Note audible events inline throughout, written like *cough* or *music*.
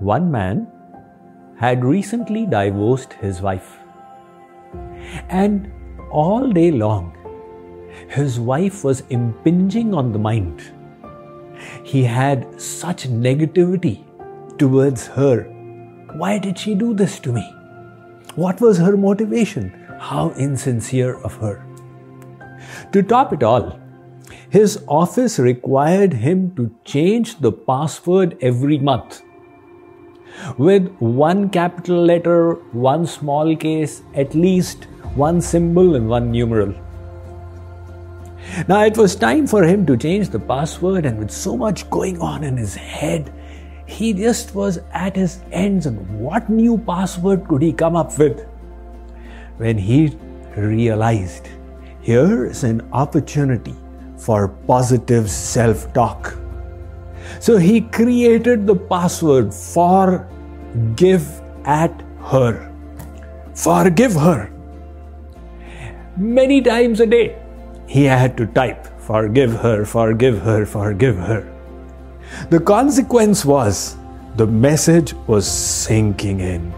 One man had recently divorced his wife. And all day long, his wife was impinging on the mind. He had such negativity towards her. Why did she do this to me? What was her motivation? How insincere of her. To top it all, his office required him to change the password every month with one capital letter, one small case, at least one symbol, and one numeral. Now it was time for him to change the password, and with so much going on in his head, he just was at his ends. And what new password could he come up with? When he realized here is an opportunity for positive self talk. So he created the password for forgive at her. Forgive her. Many times a day, he had to type forgive her, forgive her, forgive her. The consequence was the message was sinking in.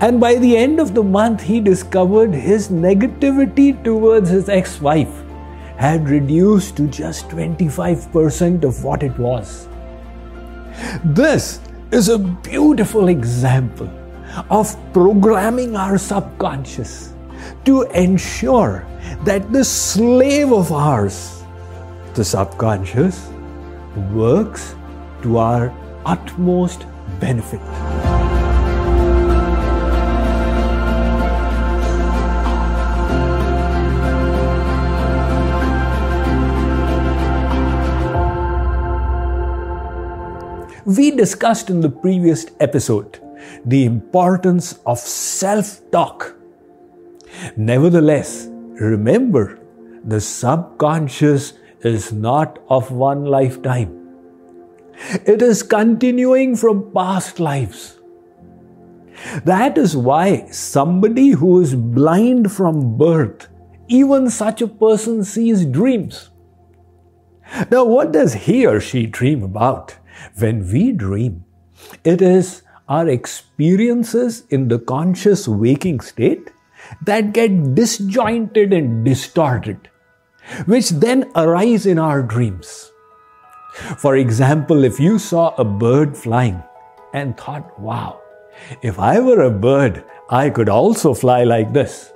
And by the end of the month, he discovered his negativity towards his ex wife had reduced to just 25% of what it was. This is a beautiful example of programming our subconscious to ensure that the slave of ours, the subconscious, works to our utmost benefit. We discussed in the previous episode the importance of self talk. Nevertheless, remember the subconscious is not of one lifetime, it is continuing from past lives. That is why somebody who is blind from birth, even such a person sees dreams. Now, what does he or she dream about? When we dream, it is our experiences in the conscious waking state that get disjointed and distorted, which then arise in our dreams. For example, if you saw a bird flying and thought, wow, if I were a bird, I could also fly like this.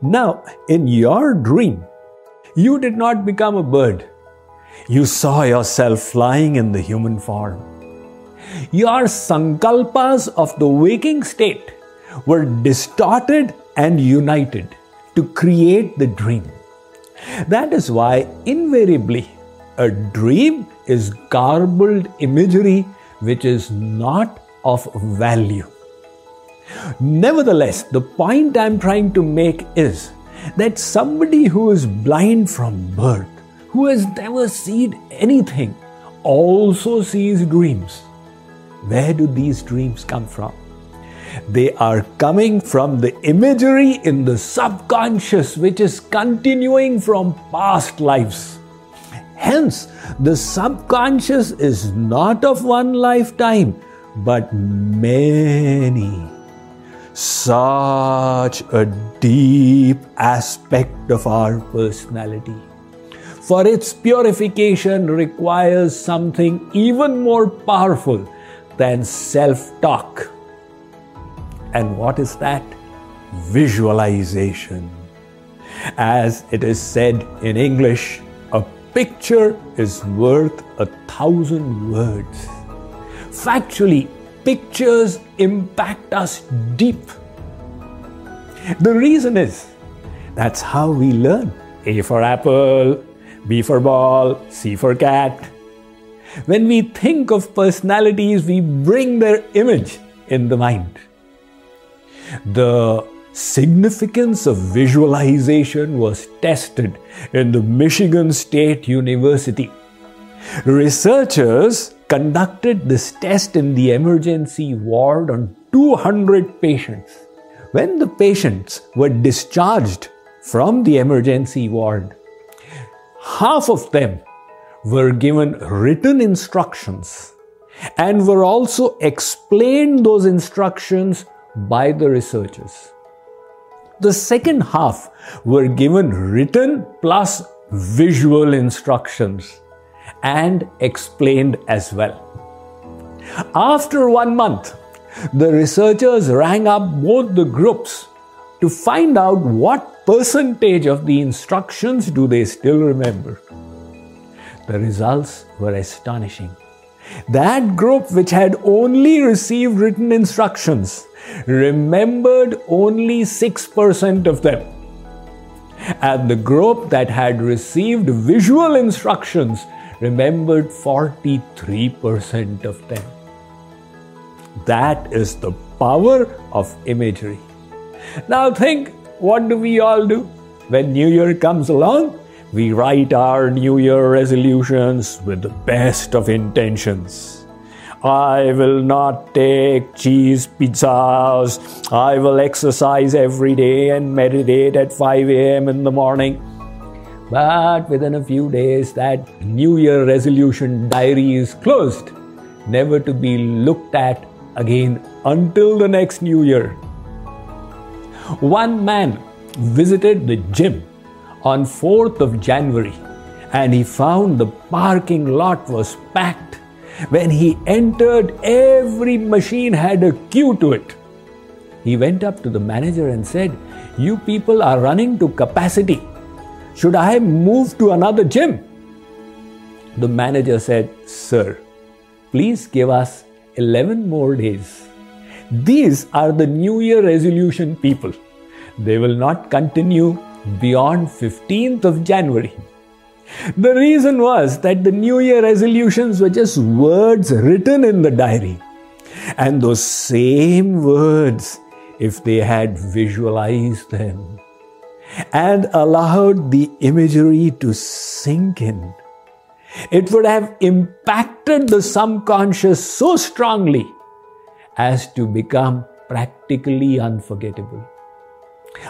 Now, in your dream, you did not become a bird you saw yourself flying in the human form. Your sankalpas of the waking state were distorted and united to create the dream. That is why, invariably, a dream is garbled imagery which is not of value. Nevertheless, the point I'm trying to make is that somebody who is blind from birth who has never seen anything also sees dreams. Where do these dreams come from? They are coming from the imagery in the subconscious, which is continuing from past lives. Hence, the subconscious is not of one lifetime, but many. Such a deep aspect of our personality for its purification requires something even more powerful than self talk. And what is that? Visualization. As it is said in English, a picture is worth a thousand words. Factually, pictures impact us deep. The reason is that's how we learn. A for apple, B for ball, C for cat. When we think of personalities, we bring their image in the mind. The significance of visualization was tested in the Michigan State University. Researchers conducted this test in the emergency ward on 200 patients. When the patients were discharged from the emergency ward, half of them were given written instructions and were also explained those instructions by the researchers. The second half were given written plus visual instructions and explained as well. After one month, the researchers rang up both the groups to find out what percentage of the instructions do they still remember. The results were astonishing. That group which had only received written instructions remembered only 6% of them. And the group that had received visual instructions remembered 43% of them. That is the power of imagery. Now think what do we all do? When New Year comes along, we write our New Year resolutions with the best of intentions. I will not take cheese pizzas. I will exercise every day and meditate at 5 a.m. in the morning. But within a few days, that New Year resolution diary is closed, never to be looked at again until the next New Year. One man visited the gym on 4th of January and he found the parking lot was packed. When he entered, every machine had a queue to it. He went up to the manager and said, You people are running to capacity. Should I move to another gym? The manager said, Sir, please give us 11 more days. These are the New Year resolution people. They will not continue beyond 15th of January. The reason was that the New Year resolutions were just words written in the diary. And those same words, if they had visualized them and allowed the imagery to sink in, it would have impacted the subconscious so strongly as to become practically unforgettable.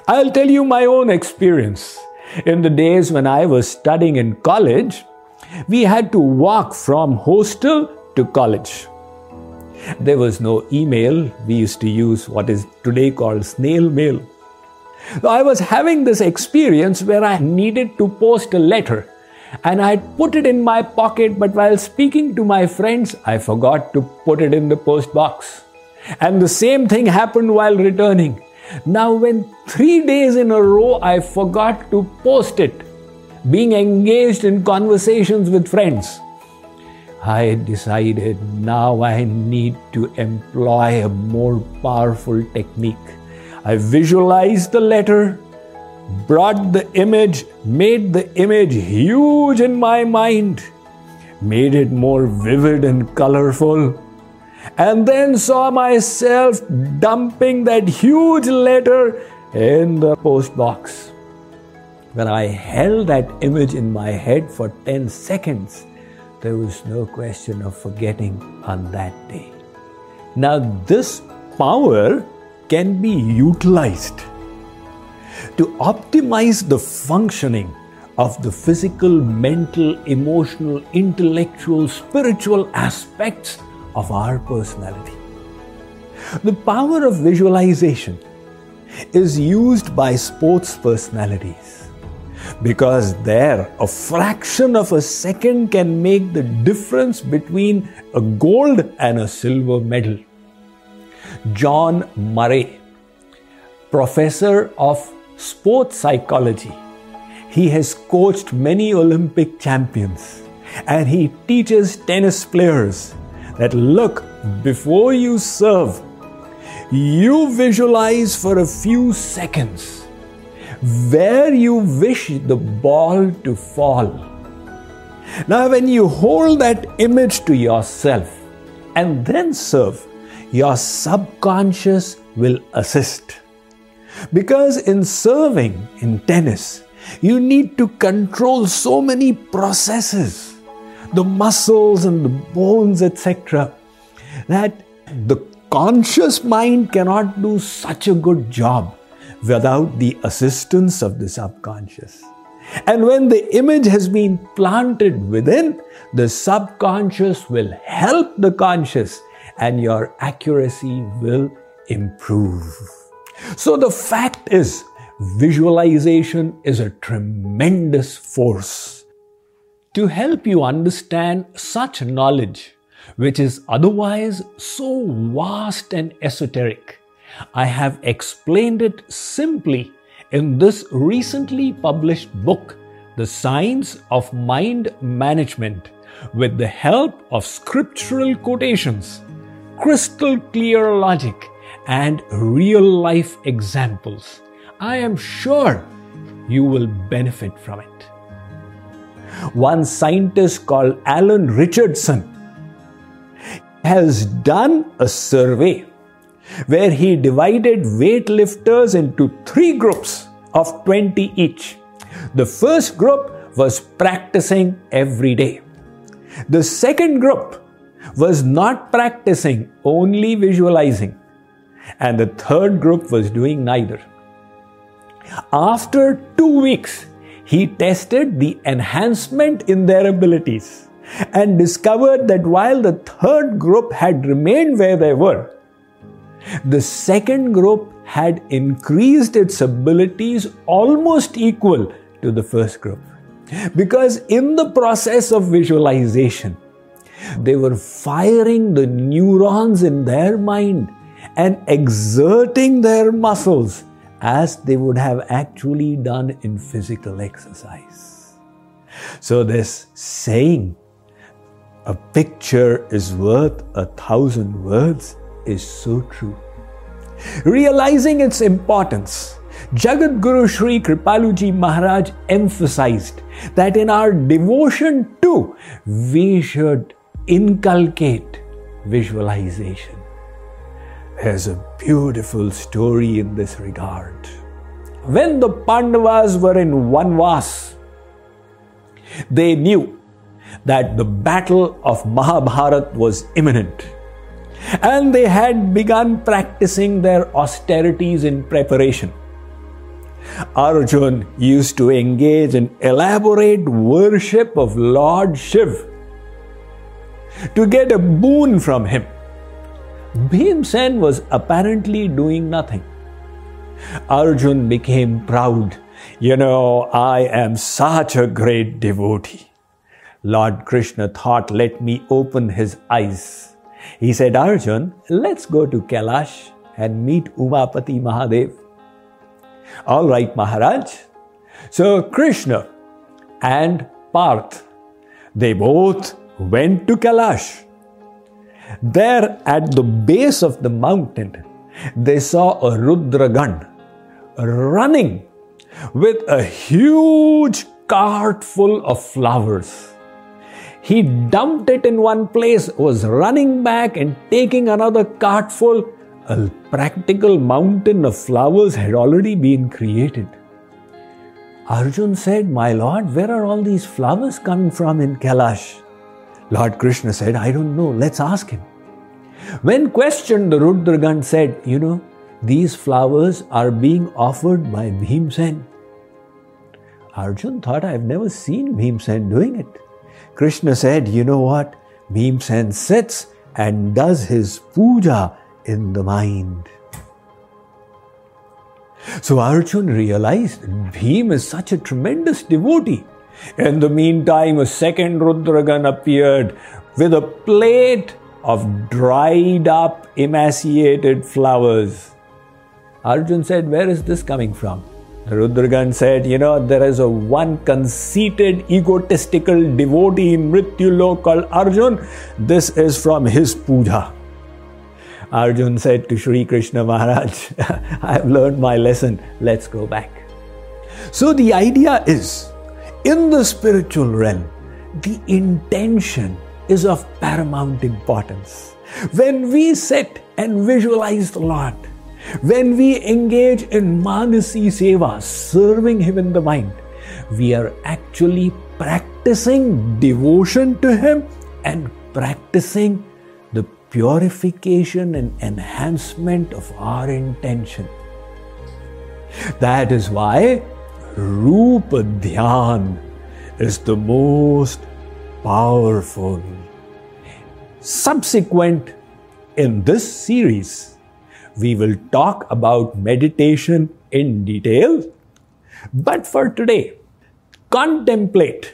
I'll tell you my own experience. In the days when I was studying in college, we had to walk from hostel to college. There was no email. We used to use what is today called snail mail. I was having this experience where I needed to post a letter and I put it in my pocket, but while speaking to my friends, I forgot to put it in the post box. And the same thing happened while returning. Now, when three days in a row I forgot to post it, being engaged in conversations with friends, I decided now I need to employ a more powerful technique. I visualized the letter, brought the image, made the image huge in my mind, made it more vivid and colorful and then saw myself dumping that huge letter in the post box. When I held that image in my head for 10 seconds, there was no question of forgetting on that day. Now, this power can be utilized to optimize the functioning of the physical, mental, emotional, intellectual, spiritual aspects of our personality. The power of visualization is used by sports personalities because there a fraction of a second can make the difference between a gold and a silver medal. John Murray, professor of sports psychology, he has coached many Olympic champions and he teaches tennis players that look, before you serve, you visualize for a few seconds where you wish the ball to fall. Now, when you hold that image to yourself and then serve, your subconscious will assist. Because in serving in tennis, you need to control so many processes the muscles and the bones, etc., that the conscious mind cannot do such a good job without the assistance of the subconscious. And when the image has been planted within, the subconscious will help the conscious and your accuracy will improve. So the fact is, visualization is a tremendous force. To help you understand such knowledge, which is otherwise so vast and esoteric, I have explained it simply in this recently published book, The Science of Mind Management, with the help of scriptural quotations, crystal clear logic, and real life examples. I am sure you will benefit from it. One scientist called Alan Richardson has done a survey where he divided weightlifters into three groups of 20 each. The first group was practicing every day. The second group was not practicing, only visualizing. And the third group was doing neither. After two weeks, he tested the enhancement in their abilities and discovered that while the third group had remained where they were, the second group had increased its abilities almost equal to the first group. Because in the process of visualization, they were firing the neurons in their mind and exerting their muscles as they would have actually done in physical exercise. So, this saying, a picture is worth a thousand words, is so true. Realizing its importance, Jagat Guru Sri Kripaluji Maharaj emphasized that in our devotion too, we should inculcate visualization. There's a beautiful story in this regard. When the Pandavas were in Vanvas, they knew that the battle of Mahabharat was imminent and they had begun practicing their austerities in preparation. Arjun used to engage in elaborate worship of Lord Shiv to get a boon from him. Bhimsen was apparently doing nothing. Arjun became proud. You know, I am such a great devotee. Lord Krishna thought, let me open his eyes. He said, Arjun, let's go to Kailash and meet Umapati Mahadev. All right, Maharaj. So Krishna and Parth, they both went to Kailash. There at the base of the mountain, they saw a Rudragan running with a huge cart full of flowers. He dumped it in one place, was running back and taking another cart full. A practical mountain of flowers had already been created. Arjun said, My lord, where are all these flowers coming from in Kailash? Lord Krishna said, I don't know, let's ask him. When questioned, the Rudragan said, You know, these flowers are being offered by Bhimsen. Arjun thought, I've never seen Bhimsen doing it. Krishna said, You know what? Bhimsen sits and does his puja in the mind. So Arjun realized Bhim is such a tremendous devotee. In the meantime, a second Rudragan appeared with a plate of dried up, emaciated flowers. Arjun said, Where is this coming from? Rudragan said, You know, there is a one conceited, egotistical devotee in Mrityulok called Arjun. This is from his puja. Arjun said to Sri Krishna Maharaj, *laughs* I have learned my lesson. Let's go back. So the idea is in the spiritual realm, the intention is of paramount importance. When we sit and visualize the Lord, when we engage in Manasi Seva, serving Him in the mind, we are actually practicing devotion to Him and practicing the purification and enhancement of our intention. That is why Rupa Dhyan is the most powerful. Subsequent in this series, we will talk about meditation in detail. But for today, contemplate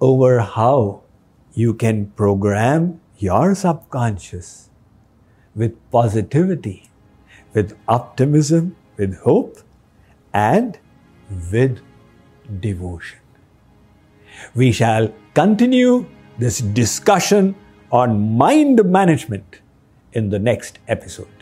over how you can program your subconscious with positivity, with optimism, with hope, and with devotion. We shall continue this discussion on mind management in the next episode.